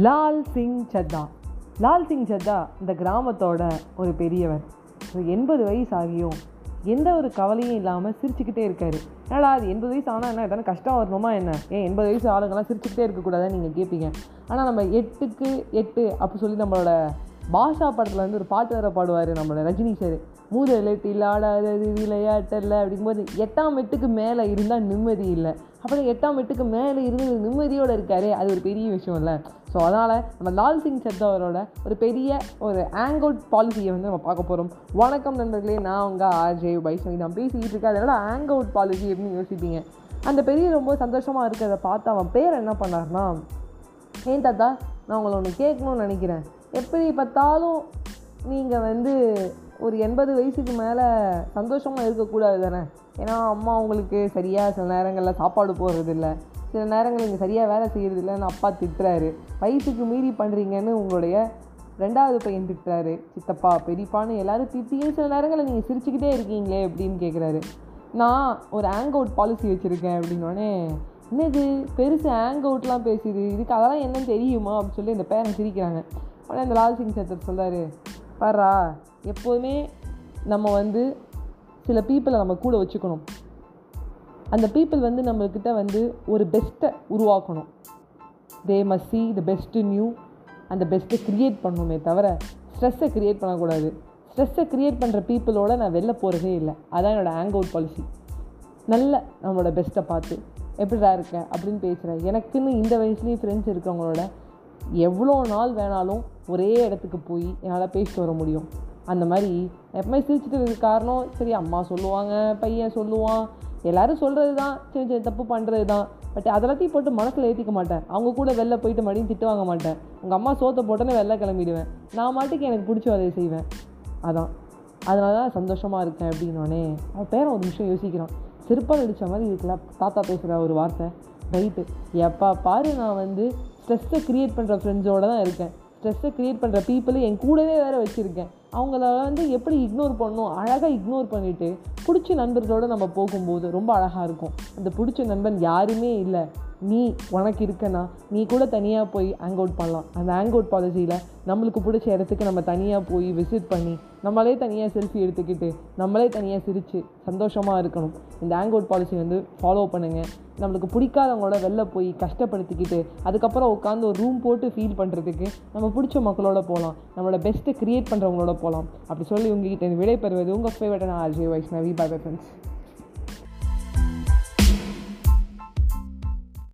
லால் சிங் சத்தா. லால் சிங் சத்தா இந்த கிராமத்தோட ஒரு பெரியவர். ஒரு எண்பது வயசு ஆகியும் எந்த ஒரு கவலையும் இல்லாமல் சிரிச்சுக்கிட்டே இருக்காரு. ஏடா அது எண்பது வயசு ஆனால் என்ன? எதனா கஷ்டம் வரணுமா என்ன? ஏன் எண்பது வயசு ஆளுங்கெல்லாம் சிரிச்சுக்கிட்டே இருக்கக்கூடாதுன்னு நீங்கள் கேட்பீங்க ஆனால் நம்ம எட்டுக்கு எட்டு அப்படி சொல்லி நம்மளோட பாஷா படத்தில் வந்து ஒரு பாட்டு வேறு பாடுவார் நம்மளோட ரஜினி சார். மூதலெட்டில் ஆடாதது விளையாட்டல்ல அப்படிங்கும்போது எட்டாம் எட்டுக்கு மேலே இருந்தால் நிம்மதி இல்லை. அப்புறம் எட்டாம் எட்டுக்கு மேலே இருந்து நிம்மதியோடு இருக்காரு அது ஒரு பெரிய விஷயம் இல்லை ஸோ அதனால் நம்ம லால் சிங் சத்தவரோட ஒரு பெரிய ஒரு ஆங்கவுட் பாலிசியை வந்து நம்ம பார்க்க போகிறோம் வணக்கம் நண்பர்களே நான் உங்கள் ஆர்ஜே வைஷ்ணவி. நான் பேசிக்கிட்டு இருக்கேன். அதனோட ஆங்கவுட் பாலிசி எப்படின்னு யோசிப்பீங்க? அந்த பெரிய ரொம்ப சந்தோஷமாக இருக்கிறத பார்த்து அவன் பேர் என்ன பண்ணார்னா ஏன் தாத்தா நான் உங்களை ஒன்று கேட்கணும்னு நினைக்கிறேன். எப்படி பார்த்தாலும் நீங்கள் வந்து ஒரு எண்பது வயசுக்கு மேலே சந்தோஷமாக இருக்கக்கூடாது தானே? ஏன்னா அம்மா உங்களுக்கு சரியாக சில நேரங்களில் சாப்பாடு போடுறதில்ல. சில நேரங்கள் நீங்கள் சரியாக வேலை செய்கிறதில்லன்னு அப்பா திட்டுறாரு. வயசுக்கு மீறி பண்ணுறீங்கன்னு உங்களுடைய ரெண்டாவது பையன் திட்டுறாரு. சித்தப்பா பெரியப்பான்னு எல்லோரும் திட்டியும் சில நேரங்களில் நீங்கள் சிரிச்சுக்கிட்டே இருக்கீங்களே அப்படின்னு கேட்குறாரு நான் ஒரு ஹேங் அவுட் பாலிசி வச்சுருக்கேன் அப்படின்னோடனே என்னது? பெருசு ஹேங் அவுட்லாம் பேசுது. இதுக்கு அதெல்லாம் என்னன்னு தெரியுமா? அப்படின்னு சொல்லி இந்த பேரன் சிரிக்கிறாங்க. உடனே இந்த லால் சிங் சத்தர் சொல்கிறாரு பாரா எப்போதுமே நம்ம வந்து சில பீப்புளை நம்ம கூட வச்சுக்கணும். அந்த பீப்புள் வந்து நம்மக்கிட்ட வந்து ஒரு பெஸ்ட்டை உருவாக்கணும். தே மஸ் சி த பெஸ்ட்டு நியூ அந்த பெஸ்ட்டை க்ரியேட் பண்ணணுமே தவிர ஸ்ட்ரெஸ்ஸை க்ரியேட் பண்ணக்கூடாது. ஸ்ட்ரெஸ்ஸை க்ரியேட் பண்ணுற பீப்புளோட நான் வெளில போகிறதே இல்லை. அதான் என்னோடய ஹேங் அவுட் பாலிசி நல்ல நம்மளோட பெஸ்ட்டை பார்த்து எப்படிடா இருக்கேன் அப்படின்னு பேசுகிறேன் எனக்குன்னு இந்த வயசுலேயும் ஃப்ரெண்ட்ஸ் இருக்கவங்களோட எவ்வளோ நாள் வேணாலும் ஒரே இடத்துக்கு போய் என்னால் பேசிட்டு வர முடியும். அந்த மாதிரி எப்பவுமே சிரிச்சுட்டு இருக்க காரணம் சரி அம்மா சொல்லுவாங்க பையன் சொல்லுவான். எல்லாரும் சொல்கிறது தான் சின்ன சின்ன தப்பு பண்ணுறது தான் பட் அதெல்லாத்தையும் போட்டு மனசில் ஏற்றிக்க மாட்டேன். அவங்க கூட வெளில போயிட்டு மறுபடியும் திட்டு வாங்க மாட்டேன். உங்கள் அம்மா சோத்தை போட்டோன்னே வெளில கிளம்பிடுவேன். நான் மாட்டுக்கு எனக்கு பிடிச்ச வேலையை செய்வேன். அதான். அதனால தான் சந்தோஷமாக இருக்கேன் அப்படின்னோடனே அவன் பேரன் ஒரு நிமிஷம் யோசிக்கிறான். செருப்பால் அடித்த மாதிரி இருக்குல்ல தாத்தா பேசுகிற ஒரு வார்த்தை. ரைட்டு எப்பா பாரு நான் வந்து ஸ்ட்ரெஸ்ஸை க்ரியேட் பண்ணுற ஃப்ரெண்ட்ஸோடு தான் இருக்கேன். ஸ்ட்ரெஸ்ஸை க்ரியேட் பண்ணுற பீப்புளை என் கூடவே வேறு வச்சுருக்கேன். அவங்கள வந்து எப்படி இக்னோர் பண்ணணும்? அழகாக இக்னோர் பண்ணிவிட்டு பிடிச்ச நண்பர்களோடு நம்ம போகும்போது ரொம்ப அழகாக இருக்கும். அந்த பிடிச்ச நண்பன் யாருமே இல்லை. நீ உனக்கு இருக்கனா நீ கூட தனியாக போய் ஹேங் அவுட் பண்ணலாம். அந்த ஹேங் அவுட் பாலிசியில் நம்மளுக்கு பிடிச்ச இடத்துக்கு நம்ம தனியாக போய் விசிட் பண்ணி நம்மளே தனியாக செல்ஃபி எடுத்துக்கிட்டு நம்மளே தனியாக சிரித்து சந்தோஷமாக இருக்கணும். இந்த ஹேங் அவுட் பாலிசி வந்து ஃபாலோ பண்ணுங்கள் நம்மளுக்கு பிடிக்காதவங்களோட வெளில போய் கஷ்டப்படுத்திக்கிட்டு அதுக்கப்புறம் உட்காந்து ஒரு ரூம் போட்டு ஃபீல் பண்ணுறதுக்கு நம்ம பிடிச்ச மக்களோட போகலாம் நம்மளோட பெஸ்ட்டை க்ரியேட் பண்ணுறவங்களோட போகலாம் அப்படி சொல்லி உங்ககிட்ட விடை பெறுவது உங்கள் ஃபேவரட்டான RJ Vaishnavi. Bye bye friends